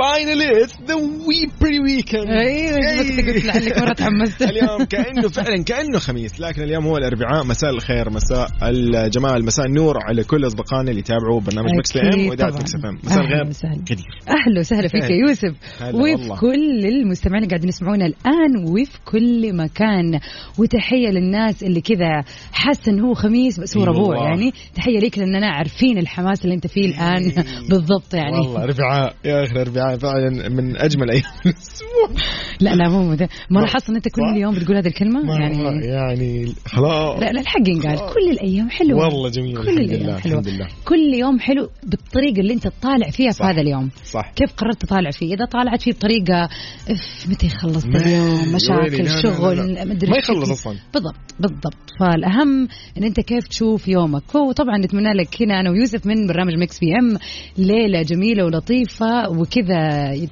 finally it's the way pre weekend أيوه قلت لعلك مرة تحمست اليوم كأنه فعلا كأنه خميس لكن اليوم هو الأربعاء. مساء الخير مساء الجمال مساء النور على كل أصدقائنا اللي يتابعوا برنامج مكس بي ام وإذاعة. مكس ام مساء الخير. كثير. أهلا وسهلا فيك يا يوسف. وفي. كل المستمعين اللي قاعدين يسمعونا الآن وفي كل مكان. وتحية للناس اللي كذا حاسة انه هو خميس بس هو إي ربوع. يعني. تحية ليك لأننا عارفين الحماس اللي أنت فيه الآن بالضبط يعني. والله اربعاء يا أخي الاربعاء فعلا من أجمل أيام الأسبوع لا لا مو ده ما لاحظت إن أنت كل؟ يوم بتقول هذه الكلمة يعني يعني خلاص لا لا الحق ينقال كل الأيام حلوة والله جميل كل الحمد الأيام لله حلوة الحمد لله كل يوم حلو بالطريقة اللي أنت تطالع فيها في. هذا اليوم صح كيف قررت تطالع فيه؟ إذا طالعت فيه بطريقة إف متى يخلص اليوم مشاكل شغل. مدري ما يخلص كذا. أصلاً. بالضبط بالضبط فالأهم إن أنت كيف تشوف يومك وطبعا نتمنى لك هنا أنا ويوسف من برنامج مكس بي إم ليلة جميلة ولطيفة وكذا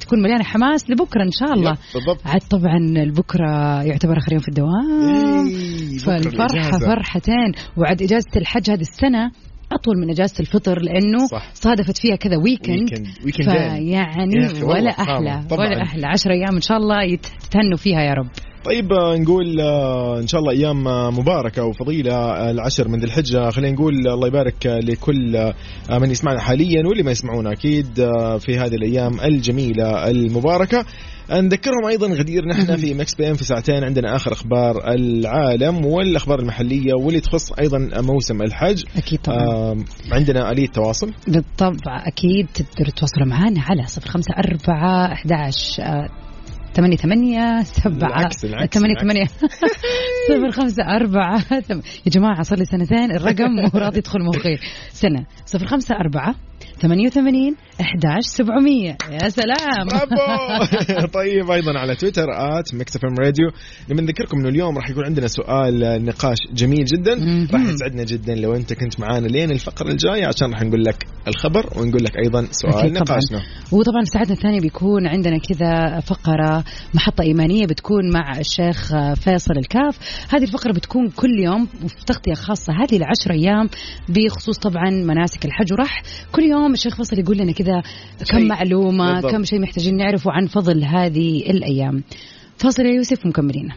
تكون مليانة حماس لبكرة إن شاء الله بالضبط عاد طبعا بكرة يعتبر آخر يوم في الدوام إيه، الإجازة. فرحتين وعد إجازة الحج هذه السنة أطول من إجازة الفطر لأنه صح. صادفت فيها كذا ويكند ويكند فيعني ولا. أحلى طبعاً. ولا أحلى عشر أيام إن شاء الله يتهنوا فيها يا رب طيب آه، نقول آه، إن شاء الله أيام آه، مباركة وفضيلة العشر من ذي الحجة. خلينا نقول الله يبارك لكل من يسمعنا حاليا واللي ما يسمعونا أكيد في هذه الأيام الجميلة المباركة. نذكرهم أيضا غدير نحن في مكس بي إم في ساعتين عندنا آخر أخبار العالم والأخبار المحلية واللي تخص أيضا موسم الحج. أكيد طبعا. عندنا ألية تواصل. بالطبع أكيد تقدروا تتواصلوا معنا على صفر خمسة أربعة أحد عشر ثمانية ثمانية سبعة ثمانية. ثمانية صفر خمسة أربعة يا جماعة صار لي سنتين الرقم مو راضي يدخل مخي سنة صفر خمسة أربعة ثمانية وثمانين أحد عشر سبعمية. يا سلام. طيب أيضا على تويتر آت إم راديو. نبي نذكركم إنه اليوم راح يكون عندنا سؤال آه، نقاش جميل جدا. راح يسعدنا جدا لو أنت كنت معانا لين الفقرة الجاية عشان راح نقول لك الخبر ونقول لك أيضا سؤال طبعاً. نقاشنا. وطبعا في ساعتنا الثانية بيكون عندنا كذا فقرة محطة إيمانية بتكون مع الشيخ فيصل الكاف. هذه الفقرة بتكون كل يوم وفي تغطية خاصة هذه العشر أيام بخصوص طبعا مناسك الحج. وراح كل يوم الشيخ فيصل يقول لنا كذا كم شيء. معلومة بالضبط. كم شيء محتاجين نعرفه عن فضل هذه الأيام فاصل يا يوسف ومكملين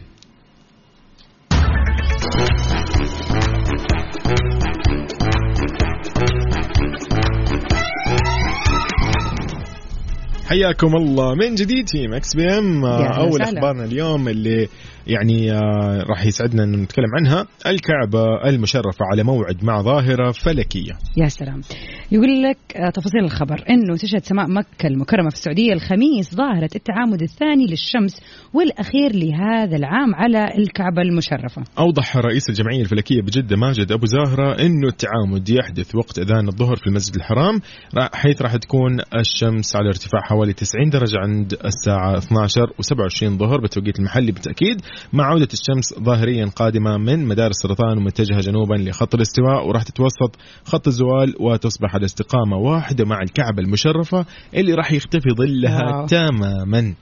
حياكم الله من جديد في Mix PM أول. أخبارنا اليوم اللي يعني آه، راح يسعدنا إن نتكلم عنها. الكعبة المشرفة على موعد مع ظاهرة فلكية. يا سلام. يقول لك آه، تفاصيل الخبر. إنه تشهد سماء مكة المكرمة في السعودية الخميس ظاهرة التعامد الثاني للشمس والأخير لهذا العام على الكعبة المشرفة. أوضح رئيس الجمعية الفلكية بجدة ماجد أبو زهرة أنه التعامد يحدث وقت أذان الظهر في المسجد الحرام را- حيث راح تكون الشمس على ارتفاع حوالي 90 درجة عند الساعة 12 و27 ظهر بالتوقيت المحلي بالتأكيد. مع عودة الشمس ظاهريا قادمة من مدار السرطان ومتجهة جنوبا لخط الاستواء وراح تتوسط خط الزوال وتصبح على استقامة واحدة مع الكعبة المشرفة اللي راح يختفي ظلها. تماما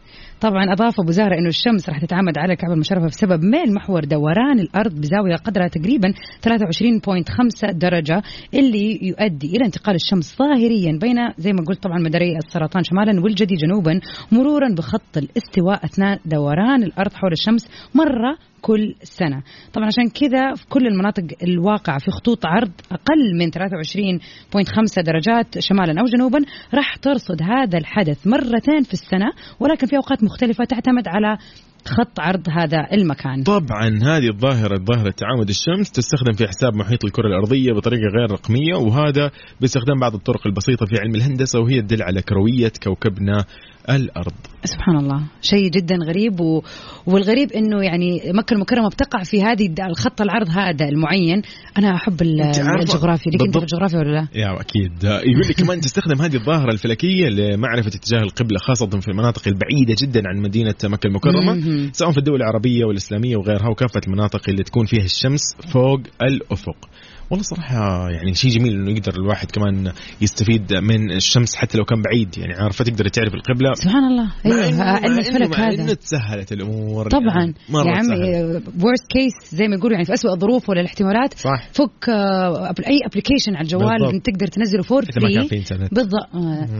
طبعا أضاف أبو زهرة إنه الشمس راح تتعامد على الكعبه المشرفه بسبب ميل محور دوران الأرض بزاوية قدرها تقريبا 23.5 درجة اللي يؤدي إلى انتقال الشمس ظاهريا بين زي ما قلت طبعا مداري السرطان شمالا والجدي جنوبا مرورا بخط الاستواء أثناء دوران الأرض حول الشمس مرة كل سنة. طبعا عشان كذا في كل المناطق الواقعة في خطوط عرض أقل من 23.5 درجات شمالا أو جنوبا راح ترصد هذا الحدث مرتين في السنة ولكن في أوقات مختلفة تعتمد على خط عرض هذا المكان. طبعا هذه الظاهرة ظاهرة تعامد الشمس تستخدم في حساب محيط الكرة الأرضية بطريقة غير رقمية وهذا باستخدام بعض الطرق البسيطة في علم الهندسة وهي تدل على كروية كوكبنا الأرض سبحان الله شيء جدا غريب و... والغريب إنه يعني مكة المكرمة بتقع في هذه الخط العرض هذا المعين أنا أحب الجغرافيا لك أنت في. الجغرافيا ولا لا؟ يا أكيد يقول لك كمان تستخدم هذه الظاهرة الفلكية لمعرفة اتجاه القبلة خاصة في المناطق البعيدة جدا عن مدينة مكة المكرمة. سواء في الدول العربية والإسلامية وغيرها وكافة المناطق اللي تكون فيها الشمس فوق الأفق والله صراحة يعني شيء جميل إنه يقدر الواحد كمان يستفيد من الشمس حتى لو كان بعيد. يعني عارفة تقدر تعرف القبلة. سبحان الله. أيوه علم الفلك هذا. إنه تسهلت الأمور. طبعا. يعني يا عمي. worst case زي ما يقولوا يعني في اسوء الظروف ولا الاحتمالات صح. فك آه، أي application على الجوال بالضبط. تقدر تنزله for free بالضبط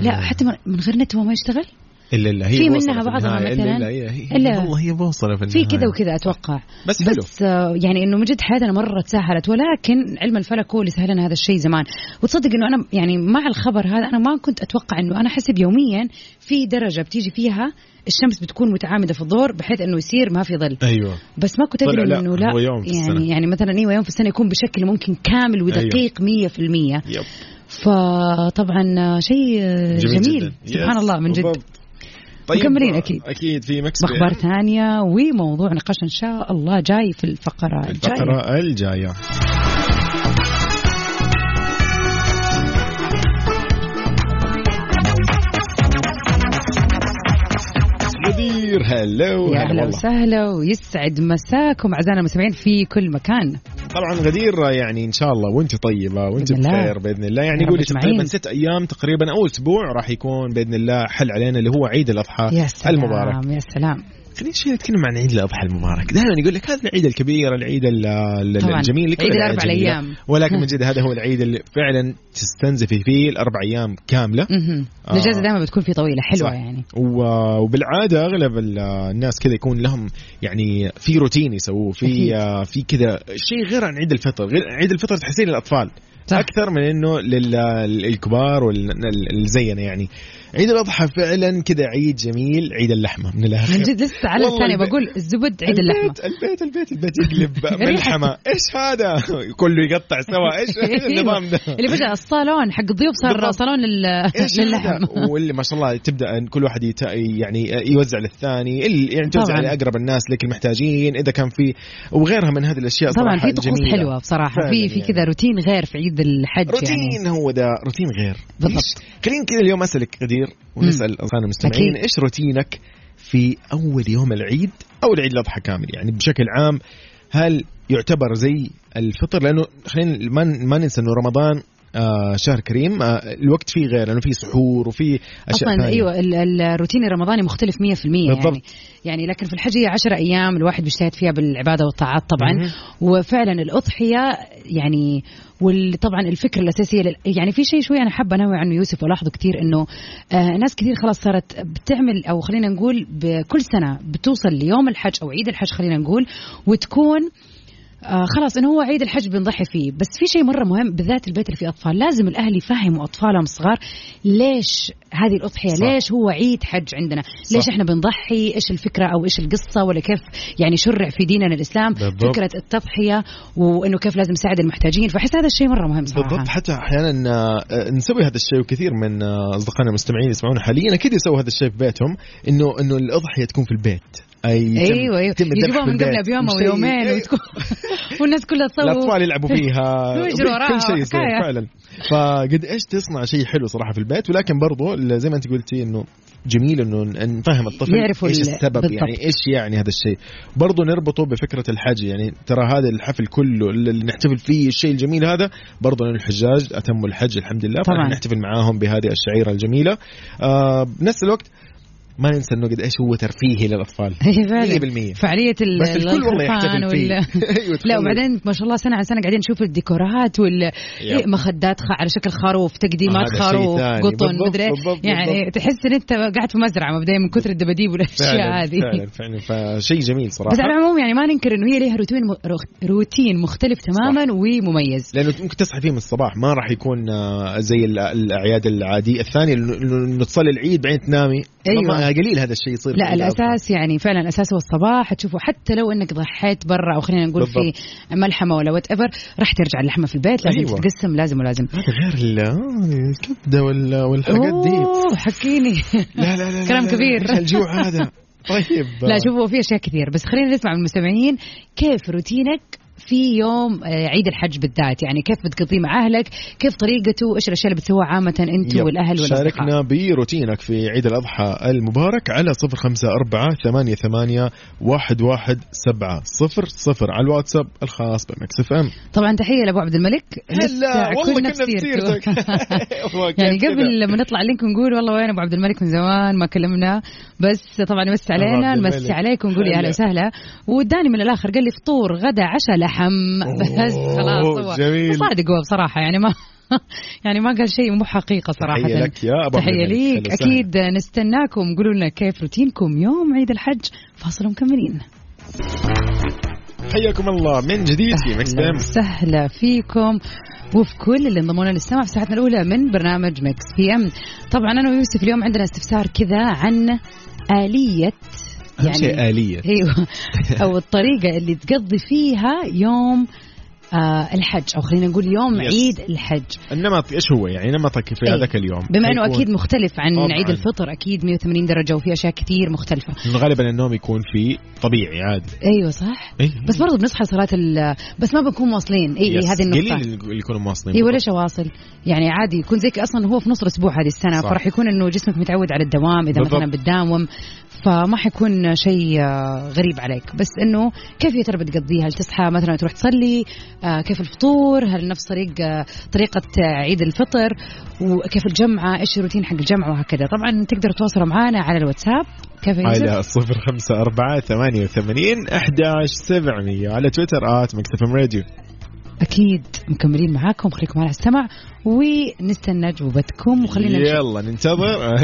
لا حتى من غير نت هو ما يشتغل؟ إلا إلا هي في منها في بعضها. مثلاً. إلا إلا هي إلا- والله هي بوصلة في في النهاية. كذا وكذا أتوقع بس حلو بس آه، يعني إنه من جد حياتنا مرة تسهلت ولكن علم الفلك هو اللي سهل لنا هذا الشيء زمان وتصدق إنه أنا يعني مع الخبر هذا أنا ما كنت أتوقع إنه أنا حسب يوميا في درجة بتيجي فيها الشمس بتكون متعامدة في الظهر بحيث إنه يصير ما في ظل أيوه بس ما كنت أدري لا، إنه لا هو يوم في يعني السنة. يعني مثلا أيوه يوم في السنة يكون بشكل ممكن كامل ودقيق 100% يب فطبعا شيء جميل, جميل. جداً. سبحان يس، الله من جد بالضبط. طيب مكملين أكيد. أكيد في مكس بأخبار ثانية وموضوع نقاشنا إن شاء الله جاي في الفقرة الجايه الفقرة الجاية. غدير هلو يا هلا وسهلا ويسعد مساكم أعزائنا المستمعين في كل مكان. طبعا غدير يعني إن شاء الله وأنت طيبة وأنت. بخير بإذن الله. يعني أجمعين. تقريبا ست أيام تقريبا أو أسبوع راح يكون بإذن الله حل علينا اللي هو عيد الأضحى يا سلام المبارك يا سلام. خلينا شوي نتكلم عن عيد الأضحى المبارك دائما يقول لك هذا العيد الكبير العيد. الجميل عيد الجميلة. أيام. ولكن من جد هذا هو العيد اللي فعلا تستنزفي فيه الأربع أيام كاملة. آه. الأجازة دائما بتكون في طويلة حلوة صح. يعني و- وبالعادة أغلب ال- الناس كذا يكون لهم يعني في روتين يسووه. في آه، في كذا شيء غير عن عيد الفطر غير عيد الفطر تحسين للاطفال صح. أكثر من إنه لل- للكبار واللي زينا يعني. عيد الأضحى فعلا كذا عيد جميل عيد اللحمة من الآخر. من جد لسه على الثانية بقول الزبد عيد اللحمة. البيت البيت البيت البيت يقلب ملحمه إيش هذا؟ كله يقطع سوا. إيش النظام ده؟ اللي فجاه الصالون حق الضيوف صار. صالون لل... إيش للحم هذا واللي ما شاء الله تبدأ كل واحد يت... يعني يوزع للثاني. اللي يعني توزع. لأقرب الناس لك المحتاجين. إذا كان في وغيرها من هذه الأشياء طبعا في طقوس. حلوة بصراحة. في في يعني. كذا روتين غير في عيد الحج روتين يعني هو ده روتين غير. بالضبط. خلينا كذا اليوم أسألك غدير ونسأل اصحابنا المستمعين أكيد. إيش روتينك في أول يوم العيد أو العيد الأضحى كامل؟ يعني بشكل عام هل يعتبر زي الفطر؟ لأنه خلينا ما ما ننسى إنه رمضان آه شهر كريم آه الوقت فيه غير لأنه فيه سحور وفيه أشياء أصلا. أيوه ال- ال- الروتين الرمضاني مختلف 100% يعني بالضبط. يعني لكن في الحج هي 10 أيام الواحد بيجتهد فيها بالعبادة والطاعات طبعا مهم. وفعلا الأضحية يعني وطبعا الفكرة الأساسية لل... يعني في شيء شوي أنا حابة انوه عنه يوسف وألاحظه كثير إنه آه ناس كثير خلاص صارت بتعمل أو خلينا نقول بكل سنة بتوصل ليوم الحج أو عيد الحج خلينا نقول وتكون آه خلاص إنه هو عيد الحج بنضحي فيه. بس في شيء مرة مهم بالذات البيت اللي فيه أطفال. لازم الاهل يفهموا أطفالهم الصغار ليش هذه الأضحية صح. ليش هو عيد حج عندنا؟ صح. ليش إحنا بنضحي؟ إيش الفكرة أو إيش القصة ولا كيف يعني شرع في ديننا الإسلام بالضبط. فكرة التضحية وإنه كيف لازم نساعد المحتاجين؟ فأحس هذا الشيء مرة مهم صراحة. بالضبط. حتى أحيانا آه، نسوي هذا الشيء وكثير من آه، أصدقائنا المستمعين يسمعونا حاليا. أكيد يسووا هذا الشيء في بيتهم إنه إنه الأضحية تكون في البيت. أي أيوه أيوه يجيبوها من قبلها. بيوم أو يومين إيه. وتكون والناس كلها تصور الأطفال يلعبوا فيها كل شيء يصير. فعلا فقد إيش تصنع شيء حلو صراحة في البيت ولكن برضو زي ما أنت قلتي إنه جميل إنه نفهم الطفل يعرفوا إيش ال- السبب بالضبط. يعني إيش يعني هذا الشيء برضو نربطه بفكرة الحج يعني ترى هذا الحفل كله اللي نحتفل فيه الشيء الجميل هذا برضو الحجاج اتموا الحج الحمد لله طبعاً. نحتفل معاهم بهذه الشعيرة الجميلة آه بنفس الوقت ما ننسى إنه قد إيش هو ترفيهي للأطفال إيه فعلا. 100% فعالية ال- بس الكل والله يحتفل فيه وال... أيوة، لا. وبعدين ما شاء الله سنة عن سنة قاعدين نشوف الديكورات وال إيه، مخدات خ... على شكل خروف تقديمات شيء خروف. قطن مدري إيه. يعني. تحس إن أنت قاعد في مزرعة مبدئيا من كثر الدباديب والأشياء هذه فعلا فعلا فشيء جميل صراحة بس على العموم يعني ما ننكر إنه هي لها روتين روتين مختلف تماما ومميز لأنه ممكن تصحى فيه من الصباح ما راح يكون آه، زي ال- الاعياد العادية الثانية انه تصلي العيد بعدين تنامي ما- قليل هذا الشيء يصير لا. الأساس يعني فعلا اساسه الصباح تشوفوا حتى لو إنك ضحيت برا أو خلينا نقول في ملحمة ولا whatever راح ترجع اللحمة في البيت لازم أيوة. تتقسم لازم ولازم. هذا غير ال- الكبدة وال- والحاجات دي. أوه، حكيني. لا لا لا كلام لا لا، كبير. الجوع هذا؟ طيب. لا شوفوا في أشياء كثير. بس خلينا نسمع من المستمعين كيف روتينك في يوم آه، عيد الحج بالذات يعني كيف بتقضيه مع أهلك كيف طريقته إيش الأشياء اللي بتسووها عامة أنتم yup. والأهل والأصدقاء شاركنا بروتينك في عيد الأضحى المبارك على صفر خمسة أربعة ثمانية ثمانية واحد واحد سبعة صفر صفر على الواتساب الخاص ب Mix FM طبعا تحية لأبو عبد الملك هلا والله كنا في سيرته. سيرتك هو كان يعني. قبل ما نطلع لينك نقول والله وين أبو عبد الملك من زمان ما كلمنا بس طبعا أبو علينا نمسي. عليكم نقول يا أهلا هلا. وسهلا واداني من الآخر قال لي فطور غدا عشاء لحم بس خلاص هو جميل. صادق هو بصراحة يعني ما يعني ما قال شيء مو حقيقة صراحة. تحية لك يا عبد تحية. ليك. أكيد نستناكم. قولوا لنا كيف روتينكم يوم عيد الحج. فاصل ومكملين حياكم الله. من جديد في Mix PM وسهلا فيكم. وفي كل اللي انضمونا للسمع في ساعتنا الأولى من برنامج Mix PM طبعا أنا ويوسف اليوم عندنا استفسار كذا عن آلية أهم شيء آلية أيوه أو الطريقة اللي تقضي فيها يوم آه الحج أو خلينا نقول يوم yes. عيد الحج النمط إيش هو يعني نمطك في إيه. هذاك اليوم بما إنه أكيد مختلف عن طبعاً. عيد الفطر أكيد 180 درجة وفي أشياء كثير مختلفة غالبا النوم يكون في طبيعي عادي أيوه صح إيه. بس برضه بنصحى صلاة ال- بس ما بنكون واصلين اي يس. هذه النقطة قليل اللي يكونوا مواصلين اي. وليش اواصل؟ يعني عادي يكون زيك أصلا هو في نص الأسبوع هذه السنة صح. فراح يكون إنه جسمك متعود على الدوام إذا بالضبط. مثلا بتداوم فما حيكون شيء آه، غريب عليك. بس إنه كيف يا ترى بتقضيها؟ هل تصحى مثلا تروح تصلي؟ آه، كيف الفطور؟ هل نفس طريق آه، طريقة آه، عيد الفطر؟ وكيف الجمعة؟ إيش الروتين حق الجمعة؟ وهكذا. طبعا تقدروا تتواصلوا معنا على الواتساب. كيف؟ على صفر خمسة أربعة ثمانية وثمانين أحداش سبعمية. على تويتر آت مكتب راديو. أكيد مكملين معاكم. خليكم على السمع ونستنى أجوبتكم. وخلينا يلا ننتظر.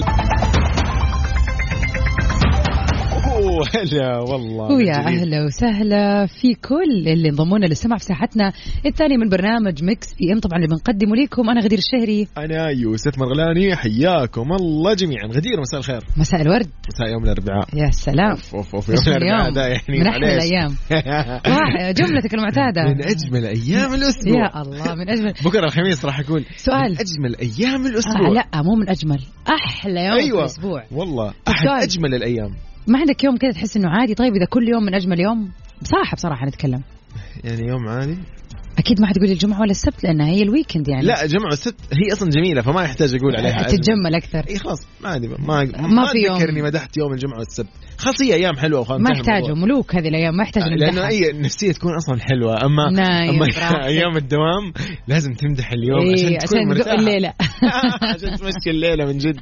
هلا والله ويا. أهلا وسهلا في كل اللي انضمونا للسمع في ساحتنا. الثانية من برنامج Mix PM طبعا اللي بنقدمه لكم أنا غدير الشهري. أنا يوسف مرغلاني حياكم الله جميعا. غدير مساء الخير. مساء الورد. مساء يوم الأربعاء. يا سلام. أوف أوف أوف يوم اليوم؟ ده يعني من أحلى. الأيام. جملتك المعتادة. من أجمل أيام الأسبوع. يا الله من أجمل. بكرة الخميس راح أقول سؤال. من أجمل أيام الأسبوع. آه لا مو من أجمل. أحلى يوم في أيوة. الأسبوع. والله أحد سؤال. أجمل الأيام. ما عندك يوم كذا تحس إنه عادي؟ طيب إذا كل يوم من أجمل يوم؟ بصراحه بصراحة نتكلم. يعني يوم عادي. أكيد ما حتقولي الجمعة ولا السبت لأنها هي ال weekend يعني لا جمعة السبت هي أصلا جميلة فما يحتاج أقول عليها. تتجمل أكثر إي خلاص ما عادي ما ما, ما في يوم. تذكرني مدحت يوم الجمعة والسبت خلاص هي أيام حلوة وخلاص ما يحتاجوا. ملوك هذه الأيام ما يحتاج لأنه نمدحها. اي النفسية تكون أصلا حلوة اما أما. أيام الدوام لازم تمدح اليوم إيه، عشان تكون عشان تدق الليلة. عشان تمشي الليلة من جد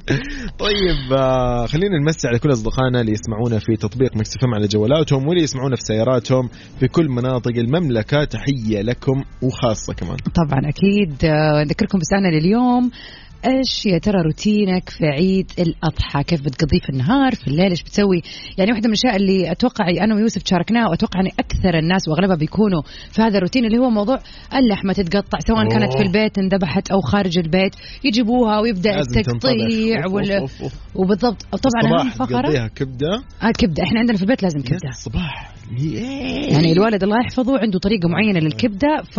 طيب آه خلينا نمسي على كل أصدقائنا اللي يسمعونا في تطبيق Mix FM على جوالاتهم واللي يسمعونا في سياراتهم في كل مناطق المملكة تحية لكم وخاصة كمان. طبعا أكيد. آه، نذكركم بسؤالنا لليوم. إيش يا ترى روتينك في عيد الأضحى؟ كيف بتقضيه في النهار؟ في الليل إيش بتسوي؟ يعني واحدة من الأشياء اللي أتوقع أنا ويوسف شاركناها وأتوقع أن أكثر الناس وأغلبها بيكونوا في هذا الروتين اللي هو موضوع اللحمة تتقطع سواء كانت أوه. في البيت انذبحت أو خارج البيت يجيبوها ويبدأ التقطيع. وال... وبالضبط طبعا اهم فقره كبدة آه كبدة إحنا عندنا في البيت لازم كبدة الصباح يعني الوالد الله يحفظه عنده طريقة معينة للكبدة ف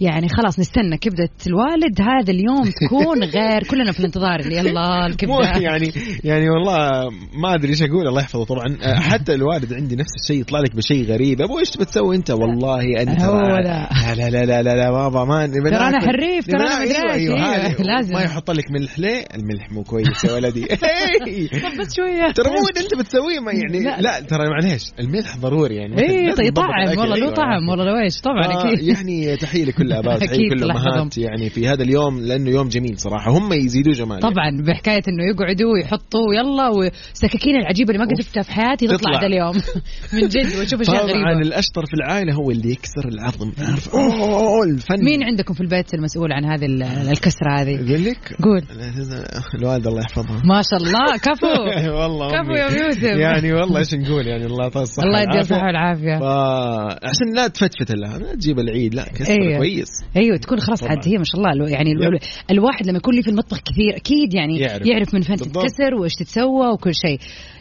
يعني خلاص نستنى كبدة الوالد هذا اليوم تكون غير كلنا في الانتظار اللي يلا مو الكبده يعني يعني والله ما أدري إيش أقول. الله يحفظه طبعا. أه، حتى الوالد عندي نفس الشيء يطلع لك بشيء غريب. أبو إيش بتسوي أنت؟ والله أنت هو ذا. لا لا لا لا لا بابا ما ترى ناكل. حريف، ترى. أيوه إيه، هذه. لازم. ما يحط لك ملح ليه الملح مو كويس يا ولدي. بس شوية. ترى مو أنت بتسويه ما يعني. لا. لا, ترى معليش الملح ضروري يعني. إي طيب طعم. والله له أيوة. طعم والله لو إيش طبعا آه، أكيد. يعني تحية لكل الاباء تحية لكل الله الامهات يعني في هذا اليوم لأنه يوم جميل صراحة. هم يزيدوا جمال طبعا بحكاية إنه يقعدوا ويحطوا يلا والسكاكين العجيبة اللي ما قد شفتها في حياتي تطلع تطلع. ذا اليوم. من جد واشوف أشياء طبعا غريبة. الأشطر في العائلة هو اللي يكسر العظم. عارف أوه الفن. مين عندكم في البيت المسؤول عن هذه ال- الكسرة هذه؟ يقول لك؟ قول. الوالد الله يحفظها ما شاء الله. كفو. والله كفو. يا يوسف. يعني والله إيش نقول؟ يعني الله يعطيها الصحه الله يديها والعافية. الصحه والعافيه عشان لا تفتفت لها لا تجيب العيد لا كسر أيوة. كويس. أيوه تكون خلاص طبعاً. عاد هي ما شاء الله. يعني الو- الواحد لما يكون له في المطبخ كثير أكيد يعني يعرف. يعرف من فين. تتكسر وإيش تتسوى وكل شيء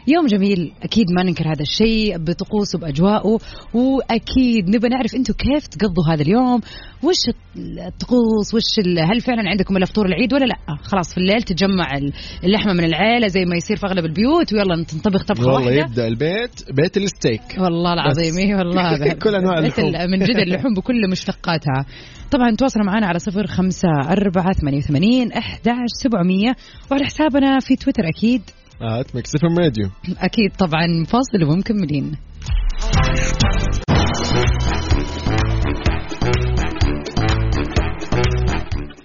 يوم جميل أكيد ما ننكر هذا الشيء بطقوسه باجواءه وأكيد نبغى نعرف أنتم كيف تقضوا هذا اليوم وش الطقوس وش ال- هل فعلا عندكم إلا فطور العيد ولا لأ خلاص في الليل تجمع ال- اللحمة من العيلة زي ما يصير في أغلب البيوت ويلا تنطبخ طبخة والله واحدة يبدأ البيت بيت الستيك والله العظيم. اي والله كل أنواع بيت اللحوم. ال- من جد اللحوم بكل مشتقاتها طبعا تواصلوا معنا على صفر خمسة أربعة ثمانية وثمانين أحداش سبعمية وعلى حسابنا في تويتر أكيد. Mix Radio. أكيد طبعا فاصل ومكملين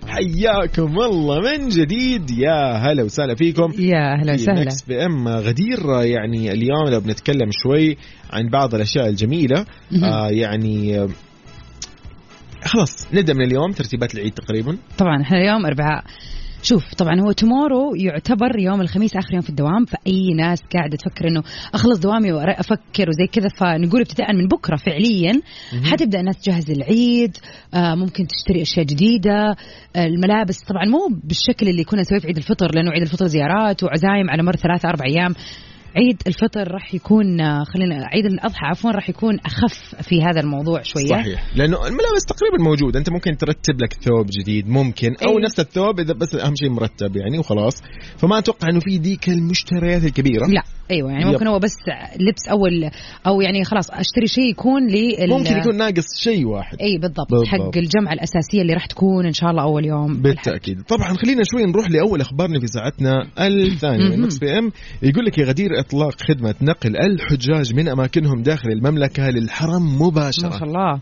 حياكم الله من جديد. يا هلا وسهلا فيكم. يا أهلا في وسهلا. Mix PM غدير يعني اليوم لو بنتكلم شوي عن بعض الأشياء الجميلة. آه يعني خلاص نبدأ من اليوم ترتيبات العيد تقريبا. طبعا إحنا اليوم أربعاء. شوف طبعا هو تومورو يعتبر يوم الخميس آخر يوم في الدوام فأي ناس قاعدة تفكر إنه أخلص دوامي وافكر وزي كذا فنقول ابتداء من بكرة فعليا. حتبدأ الناس تجهز للعيد آه ممكن تشتري أشياء جديدة. آه الملابس طبعا مو بالشكل اللي كنا نسويه في عيد الفطر لأنه عيد الفطر زيارات وعزايم على مر ثلاثة أربع أيام. عيد الفطر راح يكون آه، خلينا عيد الأضحى عفوا راح يكون أخف في هذا الموضوع شوية. صحيح. لأنه الملابس تقريبا موجودة. أنت ممكن ترتب لك ثوب جديد ممكن. أو أيوة. نفس الثوب إذا بس أهم شيء مرتب يعني وخلاص. فما أتوقع إنه في ديك المشتريات الكبيرة. لا. أيوه يعني. ممكن هو بس لبس أو أو يعني خلاص أشتري شيء يكون لل ممكن يكون ناقص شيء واحد. اي بالضبط, بالضبط. حق الجمعة الأساسية اللي راح تكون إن شاء الله أول يوم بالتأكيد. طبعا خلينا شوي نروح لأول أخبارنا في ساعتنا الثانية. Mix PM يقول لك يا غدير إطلاق خدمة نقل الحجاج من أماكنهم داخل المملكة للحرم ما مباشره شاء الله.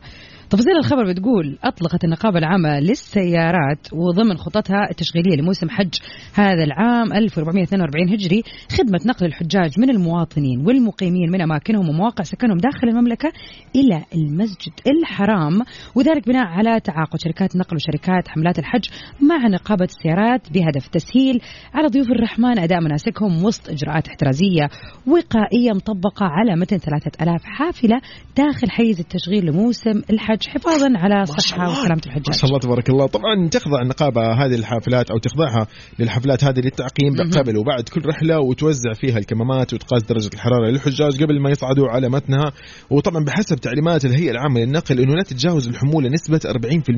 تفاصيل الخبر بتقول أطلقت النقابة العامة للسيارات وضمن خططها التشغيلية لموسم حج هذا العام 1442 هجري خدمة نقل الحجاج من المواطنين والمقيمين من أماكنهم ومواقع سكنهم داخل المملكة إلى المسجد الحرام وذلك بناء على تعاقد شركات نقل وشركات حملات الحج مع نقابة السيارات بهدف تسهيل على ضيوف الرحمن أداء مناسكهم وسط إجراءات احترازية وقائية مطبقة على متن 3000 حافلة داخل حيز التشغيل لموسم الحج. حفاظا على ما الله. وسلامة ما الحجاج شاء الله تبارك الله طبعا تخضع النقابة هذه الحافلات أو تخضعها للحفلات هذه للتعقيم. قبل وبعد كل رحلة وتوزع فيها الكمامات وتقاس درجة الحرارة للحجاج قبل ما يصعدوا على متنها وطبعا بحسب تعليمات الهيئة العامة للنقل أنه لا تتجاوز الحمولة نسبة 40%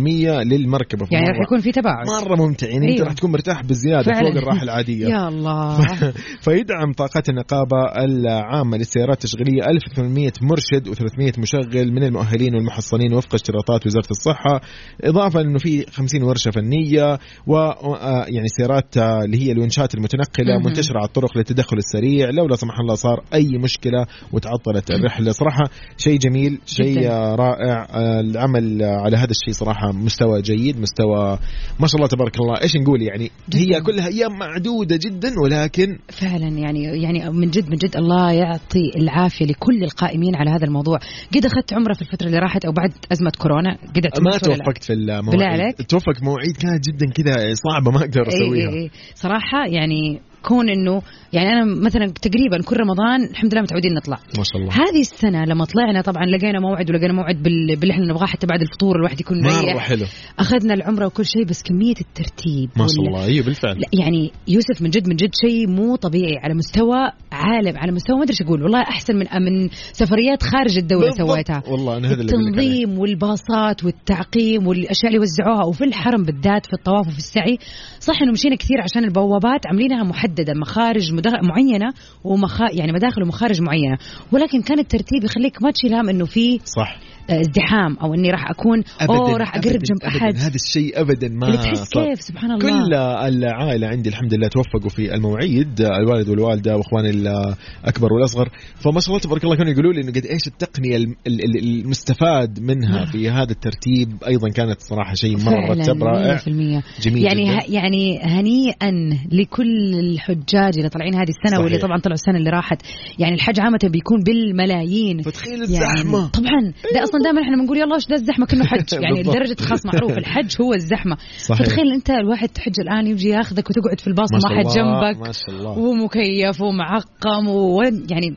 للمركبة يعني راح يكون في تباعد مرة ممتع يعني أنت أيوة. راح تكون مرتاح بزيادة فعلاً. فوق الراحة العادية يا الله فيدعم طاقات النقابة العامة للسيارات التشغيلية 1800 مرشد و300 مشغل من المؤهلين والمحصنين وفق اشتراطات وزارة الصحة إضافة أنه في 50 ورشة فنية و آه، يعني سيارات آه، اللي هي الونشات المتنقلة مهم. منتشرة على الطرق للتدخل السريع لو لا سمح الله صار أي مشكلة وتعطلت الرحلة صراحة شيء جميل شيء. آه، رائع العمل على هذا الشيء صراحة مستوى جيد مستوى ما شاء الله تبارك الله إيش نقول يعني هي. كلها أيام معدودة جدا ولكن فعلا يعني يعني من جد من جد الله يعطي العافية لكل القائمين على هذا الموضوع قد أخذت عمرة في الفترة اللي راحت أو بعد أزمة كورونا قد ما؟ توفقت في بالله المواعيد عليك؟ توفقت مواعيد كانت جدا كذا صعبه ما أقدر إيه أسويها إيه إيه. صراحة يعني كون إنه يعني أنا مثلا تقريبا كل رمضان الحمد لله متعودين نطلع. ما شاء الله. هذه السنة لما طلعنا طبعا لقينا موعد ولقينا موعد بال- باللي إحنا نبغاه حتى بعد الفطور الواحد يكون مره مريح. حلو. أخذنا العمرة وكل شيء بس كمية الترتيب ما شاء الله. أيوه بالفعل. يعني يوسف من جد من جد شيء مو طبيعي على مستوى عالم على مستوى ما أدري إيش أقول. والله أحسن من من سفريات خارج الدولة. سويتها. والله أنا هذا. التنظيم والباصات والتعقيم والأشياء اللي وزعوها وفي الحرم بالذات في الطواف وفي السعي. صح إنه مشينا كثير عشان البوابات عاملينها محددة مخارج مدخ- معينة ومخا يعني مداخل ومخارج معينة. ولكن كان الترتيب يخليك ما تشيل هم إنه في صح. ازدحام أو إني راح أكون أوه راح أقرب أبداً. جنب أحد. هذا الشيء ابدا ما اللي تحس صار. كيف؟ سبحان الله. كل العائلة عندي الحمد لله توفقوا في المواعيد الوالد والوالدة وإخواني الأكبر والأصغر. فما شاء الله تبارك الله كانوا يقولوا لي إنه قد إيش التقنية الم- ال- ال- المستفاد منها في هذا الترتيب. أيضا كانت صراحة شيء مرة مرتب رائع. 100%. جميل يعني جداً. ه... يعني هنيئا لكل الحجاج اللي طالعين هذه السنة صحيح. واللي طبعا طلعوا السنة اللي راحت. يعني الحج عامة بيكون بالملايين. فتخيل يعني الزحمة. طبعا. ده أصلا دائما إحنا بنقول يلا إيش ده الزحمة؟ كأنه حج. يعني بالضبط. لدرجة خلاص معروف الحج هو الزحمة. صحيح. فتخيل أنت الواحد تحج الآن يجي ياخذك وتقعد في الباص ما حد الله. جنبك ما شاء الله. ومكيف ومعقم ويعني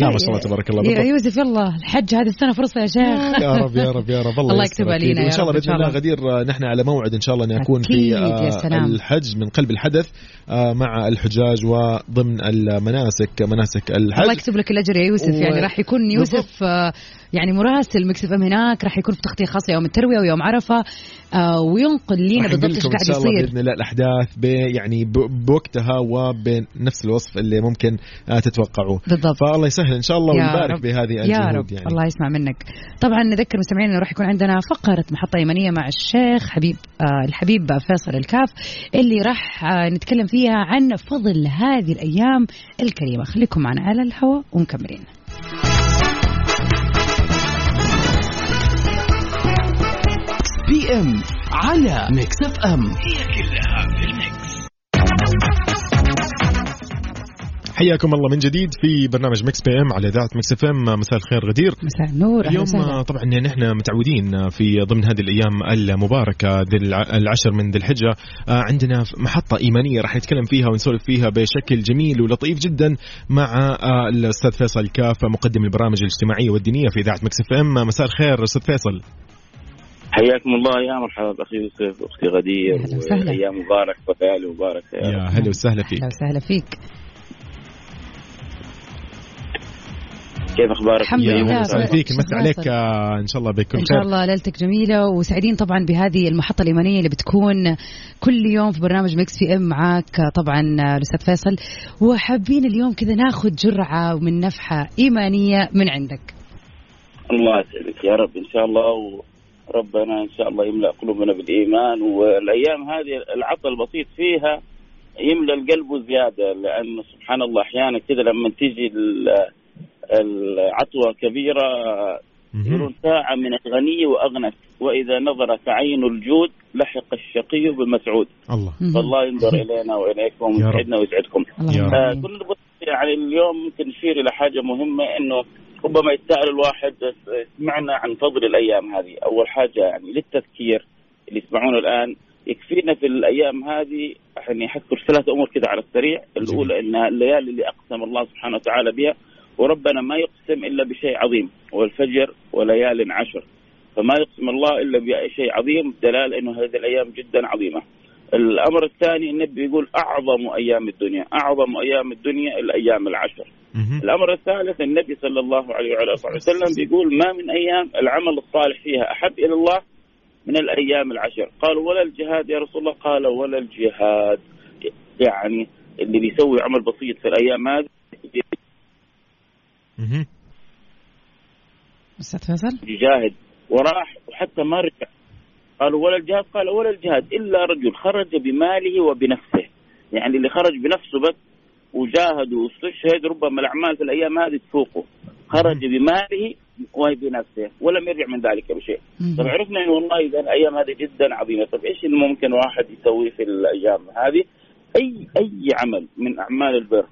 لا ما شاء الله تبارك الله. يا بالضبط. يوسف يلا. الحج هذه السنة فرصة يا شيخ. يا رب يا رب يا رب. الله, الله يكتبها. لينا وإن شاء الله بإذن الله الله. غدير آه، نحن على موعد إن شاء الله أن نكون في آه،. الحج من قلب الحدث آه، مع الحجاج وضمن المناسك مناسك الله الحج يكتب لك الأجر يا يوسف. و- يعني راح يكون يوسف آه، يعني مراسل مكسف إم هناك راح يكون في تغطية خاصة يوم التروية ويوم عرفة آه، وينقل لينا بالضبط إيش قاعد شاء الله يصير. بإذن الله الأحداث يعني بوقتها وبنفس الوصف اللي ممكن آه، تتوقعوه. بالضبط. فالله يسهل إن شاء الله يا ويبارك. بهذه يا الجهود رب. يعني. الله يسمع منك. طبعا نذكر مستمعينا إنه راح يكون عندنا فقرة محطة إيمانية مع الشيخ حبيب آه الحبيب فيصل الكاف اللي راح آه نتكلم فيها عن فضل هذه الأيام الكريمة. خليكم معنا على الهواء ومكملين. PM على Mix FM حياكم الله من جديد في برنامج Mix PM على إذاعة Mix FM مساء الخير غدير. مساء النور أهلا اليوم وسهلا. طبعا إحنا متعودين في ضمن هذه الأيام المباركة العشر من ذي الحجة. آه، عندنا محطة إيمانية راح نتكلم فيها ونسولف فيها بشكل جميل ولطيف جدا مع آه، الأستاذ فيصل كاف مقدم البرامج الاجتماعية والدينية في إذاعة Mix FM مساء الخير أستاذ فيصل. حياكم الله يا مرحبا بأخي يوسف أختي غدير. وأيام مبارك وليالي مباركه يا يا هلا وسهلا فيك أهلا وسهلا فيك كيف أخبارك؟ الحمد لله. فيك نمسي عليك. آه، إن شاء الله بكل إن شاء خير الله ليلتك جميلة وسعيدين طبعا بهذه المحطة الايمانيه اللي بتكون كل يوم في برنامج Mix PM معاك طبعا الأستاذ فيصل وحابين اليوم كذا ناخذ جرعة من نفحة إيمانية من عندك الله يسعدك يا رب إن شاء الله وربنا إن شاء الله يملأ قلوبنا بالإيمان والأيام هذه العطل البسيط فيها يملأ القلب زيادة لأنه سبحان الله أحيانا كذا لما تيجي ال- العطوة كبيرة. يقولون ساعة من الغني وأغنت وإذا نظرك عين الجود لحق الشقي بالمسعود الله فالله ينظر إلينا وإليكم. ويسعدنا ويسعدكم آه. كنا نبغى يعني اليوم ممكن نشير إلى حاجة مهمة إنه ربما يتساءل الواحد سمعنا عن فضل الأيام هذه. أول حاجة يعني للتذكير اللي يسمعونه الآن يكفينا في الأيام هذه يعني حذكر ثلاث أمور كذا على السريع. الأولى إنها الليالي اللي أقسم الله سبحانه وتعالى بها وربنا ما يقسم إلا بشيء عظيم والفجر وليال عشر. فما يقسم الله إلا بشيء عظيم دلالة إنه هذه الأيام جدا عظيمة. الأمر الثاني النبي يقول أعظم أيام الدنيا، أعظم أيام الدنيا الأيام العشر. الأمر الثالث النبي صلى الله عليه وعلى آله وسلم بيقول ما من أيام العمل الصالح فيها أحب إلى الله من الأيام العشر، قالوا ولا الجهاد يا رسول الله؟ قال ولا الجهاد. يعني اللي بيسوي عمل بسيط في الأيام هذه. أستاذ فيصل يجاهد وراح وحتى ما رجع قالوا ولا الجهاد قال ولا الجهاد إلا رجل خرج بماله وبنفسه. يعني اللي خرج بنفسه بس وجاهد واستشهد ربما الأعمال في الأيام هذه تفوقه. خرج بماله وبنفسه ولم يرجع من ذلك بشيء. طب عرفنا انه والله إذا الأيام هذه جدا عظيمة. طب إيش اللي ممكن واحد يسويه في الأيام هذه؟ أي أي عمل من أعمال البر.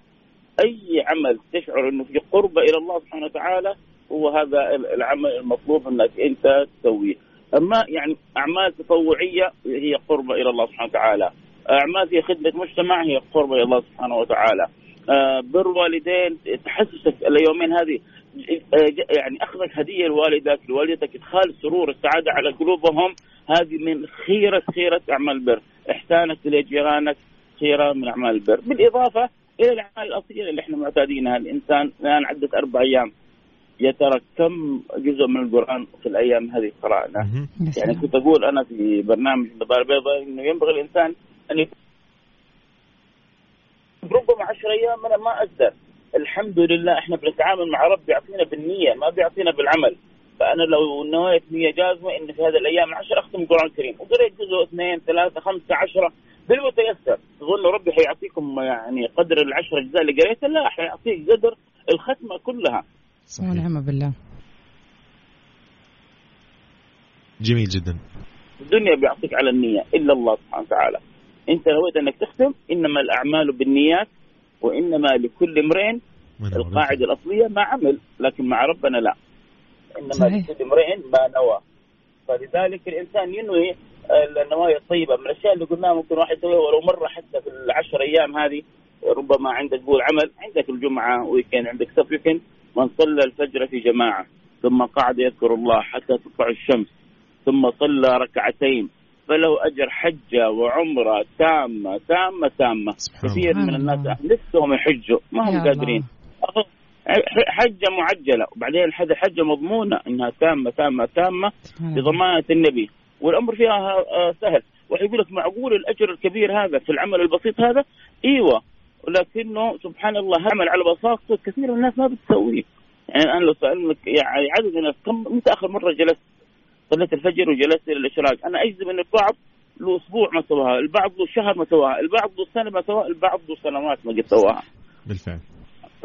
أي عمل تشعر إنه في قربه إلى الله سبحانه وتعالى هو هذا العمل المطلوب إنك أنت تسويه. أما يعني أعمال تطوعية هي قربه إلى الله سبحانه وتعالى. أعمال في خدمة مجتمع هي قربه إلى الله سبحانه وتعالى. آه، بر والدين تحسسك اليومين هذه آه، يعني أخذك هدية لوالدك لوالدتك إدخال السرور السعادة على قلوبهم. هذه من خيرة خيرة أعمال البر. إحسانك لجيرانك خيرة من أعمال البر. بالإضافة إلى الأعمال الأصيلة اللي إحنا معتادينها. الإنسان الآن عدت أربع أيام يا ترى كم جزء من القرآن في الأيام هذه قرأنا؟ يعني. كنت أقول أنا في برنامج النظاره البيضاء إنه ينبغي الإنسان أن يكون ربما عشر أيام أنا ما أقدر. الحمد لله إحنا بنتعامل مع رب يعطينا بالنية ما بيعطينا بالعمل. فأنا لو نويت نية جازمة إن في هذه الأيام العشر أختم القران الكريم وقريت جزء اثنين ثلاثة خمسة عشرة. بالمتيسر. تظن ربي حيعطيكم يعني قدر العشر أجزاء اللي قريتها لا حيعطيك قدر الختمة كلها. صحيح. ونعم بالله. جميل جدا. الدنيا بيعطيك على النية إلا الله سبحانه وتعالى. أنت نويت أنك تختم إنما الأعمال بالنيات وإنما لكل امرئ ما نوى القاعدة الأصلية ما عمل لكن مع ربنا لا. إنما صحيح. لكل امرئ ما نوى. فلذلك الإنسان ينوي النوايا الطيبة. من الأشياء اللي قلناها ممكن واحد يسويها ولو مرة حتى في العشر أيام هذه ربما عندك قول عمل عندك الجمعة ويكند عندك سبت ويكند من صلى الفجر في جماعة ثم قعد يذكر الله حتى تطلع الشمس ثم صلى ركعتين فله أجر حجة وعمرة تامة تامة تامة. كثير من الناس نفسهم يحجوا ما هم. قادرين. حجة معجلة وبعدين هذه حجة مضمونة إنها تامة تامة تامة بضمانة النبي. والأمر فيها آه، سهل. واحد يقول لك معقول الأجر الكبير هذا في العمل البسيط هذا؟ إيوه. ولكنه سبحان الله عمل على بساطته كثير من الناس ما بتسويه. يعني الان لو سالنك يعني عدد الناس كم متى آخر مرة جلست؟ صليت الفجر وجلست إلى الإشراق. أنا أجزم إن البعض له أسبوع ما سواها، البعض له شهر ما سواها، البعض له سنة ما سواها، البعض له سنوات ما قد سواها. بالفعل. ف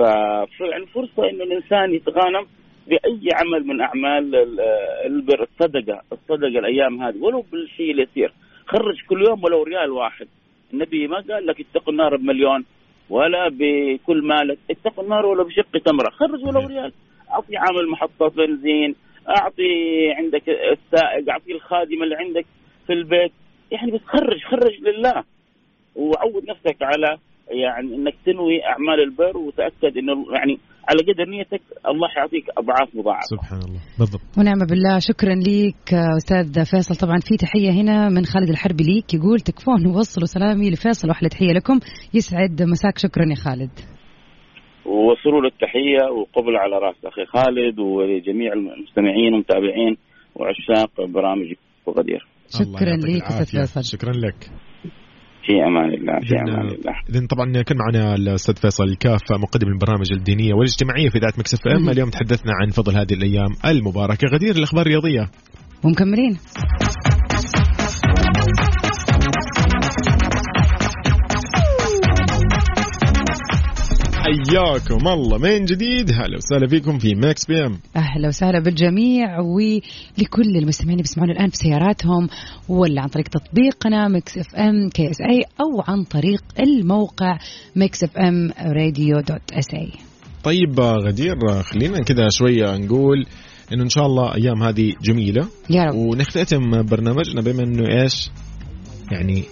يعني فرصه انه الإنسان يتغانم بأي عمل من أعمال ال- البر الصدقة، الصدقة الأيام هذه. ولو بالشيء اليسير، خرج كل يوم ولو ريال واحد. النبي ما قال لك اتقوا النار بمليون. ولا بكل مالك، اتقوا النار ولو بشق تمرة، خرج ولو ريال. أعطي عامل محطة بنزين، أعطي عندك السائق، أعطي الخادم اللي عندك في البيت، يعني بس خرج خرج لله. وعود نفسك على يعني إنك تنوي أعمال البر وتأكد إنه يعني على قدر نيتك الله حيعطيك أضعاف مضاعفة. سبحان الله بالضبط. ونعم بالله. شكرا ليك آه، أستاذ فيصل. طبعا في تحية هنا من خالد الحربي ليك يقول تكفون وصلوا سلامي لفيصل وأحلى تحية لكم. يسعد مساك. شكرا يا خالد. ووصلوا له التحيه وقبل على رأس أخي خالد ولجميع المستمعين والمتابعين وعشاق برامج غدير. الله شكرا يعطيك ليك أستاذ. فيصل. شكرا لك. في أمان الله في إذن- أمان الله. اذا طبعا كان معنا الأستاذ فيصل الكاف مقدم البرامج الدينية والاجتماعية في إذاعة Mix FM. اليوم تحدثنا عن فضل هذه الأيام المباركة. غدير الأخبار الرياضية. ومكملين حياكم الله. من جديد؟ هلا وسهلا فيكم في Mix PM. أهلا وسهلا بالجميع ولكل المستمعين اللي بيسمعونا الآن في سياراتهم ولا عن طريق تطبيقنا Mix FM KSA أو عن طريق الموقع Mix FM Radio dot SA طيب غدير خلينا كذا شوية نقول إنه إن شاء الله أيام هذه جميلة. يا رب. ونختتم برنامجنا بما إنه إيش؟ يعني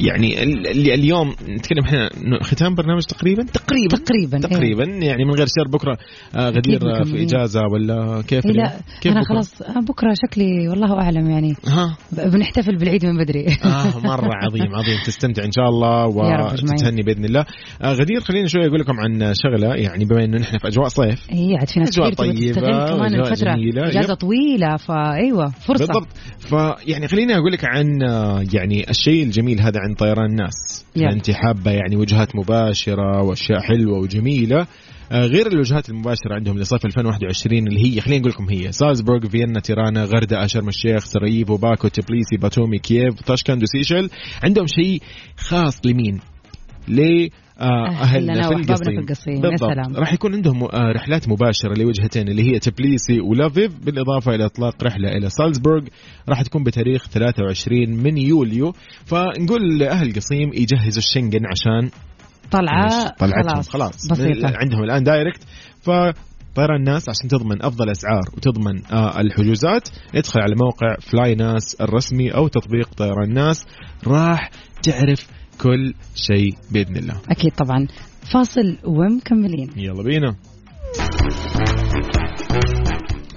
يعني ال- اللي اليوم نتكلم إحنا ختام برنامج تقريبا تقريبا تقريبا إيه. تقريبا يعني من غير شر بكرة آه غدير آه، في. إجازة ولا كيف؟ لا كيف أنا بكرة؟ خلاص آه، بكرة شكلي والله أعلم يعني ها بنحتفل بالعيد من بدري آه مرة عظيم عظيم تستمتع إن شاء الله يا رب أجمعين. وتتهني بإذن الله آه غدير خلينا شوي أقول لكم عن شغلة يعني بما إنه نحن في أجواء صيف اي عاد في ناس كثير طيبة تستغل كمان الفترة جميلة. إجازة يب. طويلة فايوه فرصة بالضبط فيعني خليني أقول لك عن يعني الشيء الجميل هذا عن طيران الناس. يلا. اذا انت حابة يعني وجهات مباشرة وأشياء حلوة وجميلة. آه، غير الوجهات المباشرة عندهم لصيف 2021 اللي هي خلينا نقول لكم هي. سالزبورغ، فيينا، تيرانا، غردقة، شرم الشيخ، سراييفو، باكو، تبليسي، باتومي، كييف، تاشكند وسيشل عندهم شيء خاص لمين؟ ل أهلنا أهلنا في القصيم في القصيم. يا بالضبط. سلام. راح يكون عندهم آه، رحلات مباشرة لوجهتين اللي هي تبليسي ولفيف بالإضافة إلى إطلاق رحلة إلى سالزبورغ. راح تكون بتاريخ 23 من يوليو. فنقول لأهل القصيم يجهزوا الشنغن عشان طلعة. خلاص, خلاص. بسيطة. عندهم الآن direct. ف طيران الناس عشان تضمن أفضل أسعار وتضمن آه الحجوزات ادخل على موقع flynas الرسمي أو تطبيق طيران الناس. راح تعرف كل شيء بإذن الله. أكيد طبعا. فاصل ومكملين. يلا بينا.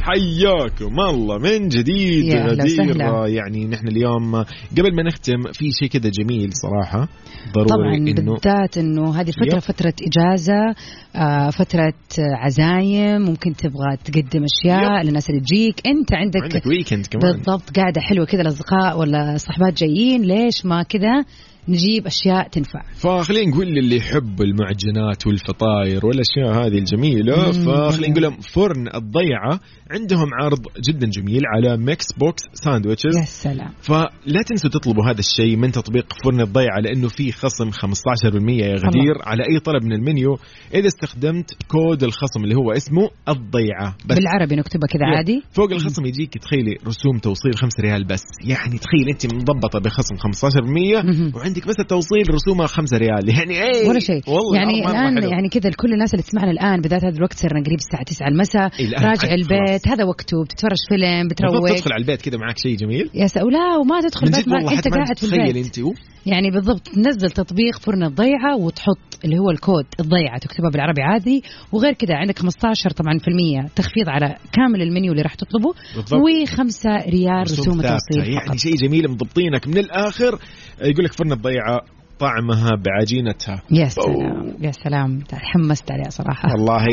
حياكم الله من جديد يا أهلا غدير وسهلا. يعني نحن اليوم قبل ما نختم في شيء كذا جميل صراحة. ضروري طبعا إنه بالذات إنه هذه الفترة يب. فترة إجازة آه فترة آه، عزايم ممكن تبغى تقدم أشياء للناس اللي تجيك. أنت عندك, عندك ويكند كمان. بالضبط قاعدة حلوة كذا الاصدقاء ولا الصحبات جايين ليش ما كذا نجيب أشياء تنفع. فخلينا نقول للي يحب المعجنات والفطاير والأشياء هذه الجميلة. فخلينا نقول لهم فرن الضيعة. عندهم عرض جدا جميل على mix box sandwiches. يا سلام. فلا تنسوا تطلبوا هذا الشيء من تطبيق فرن الضيعة لأنه في خصم 15% يا غدير على أي طلب من المنيو. إذا استخدمت كود الخصم اللي هو اسمه الضيعة. بس بالعربي نكتبها كذا. عادي. فوق الخصم يجيك تخيلي رسوم توصيل 5 ريال بس. يعني تخيل أنت مضبطة بخصم 15% مهم. وعندك عندك بس التوصيل رسومها 5 ريال. يعني اي ولا شيء. يعني الآن. يعني كذا لكل الناس اللي تسمعنا الآن بالذات هذا الوقت صرنا قريب الساعة 9 المساء. إيه، راجع البيت. هذا وقته. بتتفرج فيلم بتروق تدخل على البيت كذا معك شيء جميل؟ يا ولا وما تدخل البيت أنت قاعد في البيت. أنت أوف. يعني بالضبط تنزل تطبيق فرن الضيعه وتحط اللي هو الكود الضيعة تكتبها بالعربي عادي. وغير كذا عندك 15 طبعا في المية تخفيض على كامل المنيو اللي راح تطلبه. بالضبط. و5 ريال رسوم. التوصيل يعني شيء جميل مضبطينك من الآخر. يقول لك فرن الضيعة. طعمها بعجينتها. يا سلام يا سلام. تحمست عليها صراحة. والله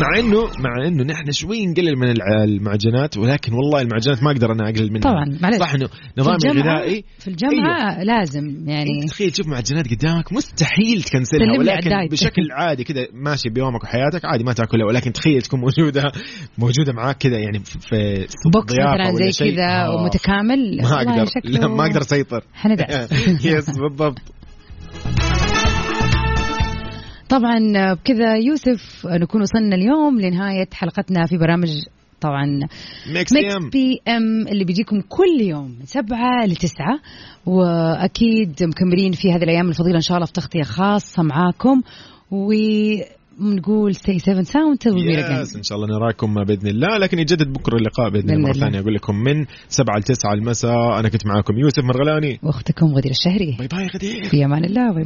مع إنه مع إنه نحن شوي نقلل من المعجنات ولكن والله المعجنات ما أقدر أنا أقلل منها. طبعا معلش صح إنه الجامعة- الغذائي؟ في الجامعة أيوه. لازم يعني. انت تخيل تشوف معجنات قدامك مستحيل تكنسلها ولكن على الدايت. بشكل عادي كذا ماشي بيومك وحياتك عادي ما تأكلها ولكن تخيل تكون موجودة موجودة معاك كذا يعني في box مثلا زي. كذا آه. ومتكامل ما أقدر. لا ما أقدر أسيطر. حندعس. yes بالضبط. طبعا بكذا يوسف نكون وصلنا اليوم لنهاية حلقتنا في برامج طبعا Mix PM اللي بيجيكم كل يوم من سبعة لتسعة. وأكيد مكملين في هذه الأيام الفضيلة إن شاء الله في تغطية خاصة معاكم. ونقول stay safe and sound till we meet again. yes إن شاء الله نراكم بإذن الله. لكن يتجدد بكرة اللقاء بإذن الله مرة. ثانية. أقول لكم من 7 ل 9 المساء أنا كنت معاكم يوسف مرغلاني. وأختكم غدير الشهري. bye bye غدير. في أمان الله. bye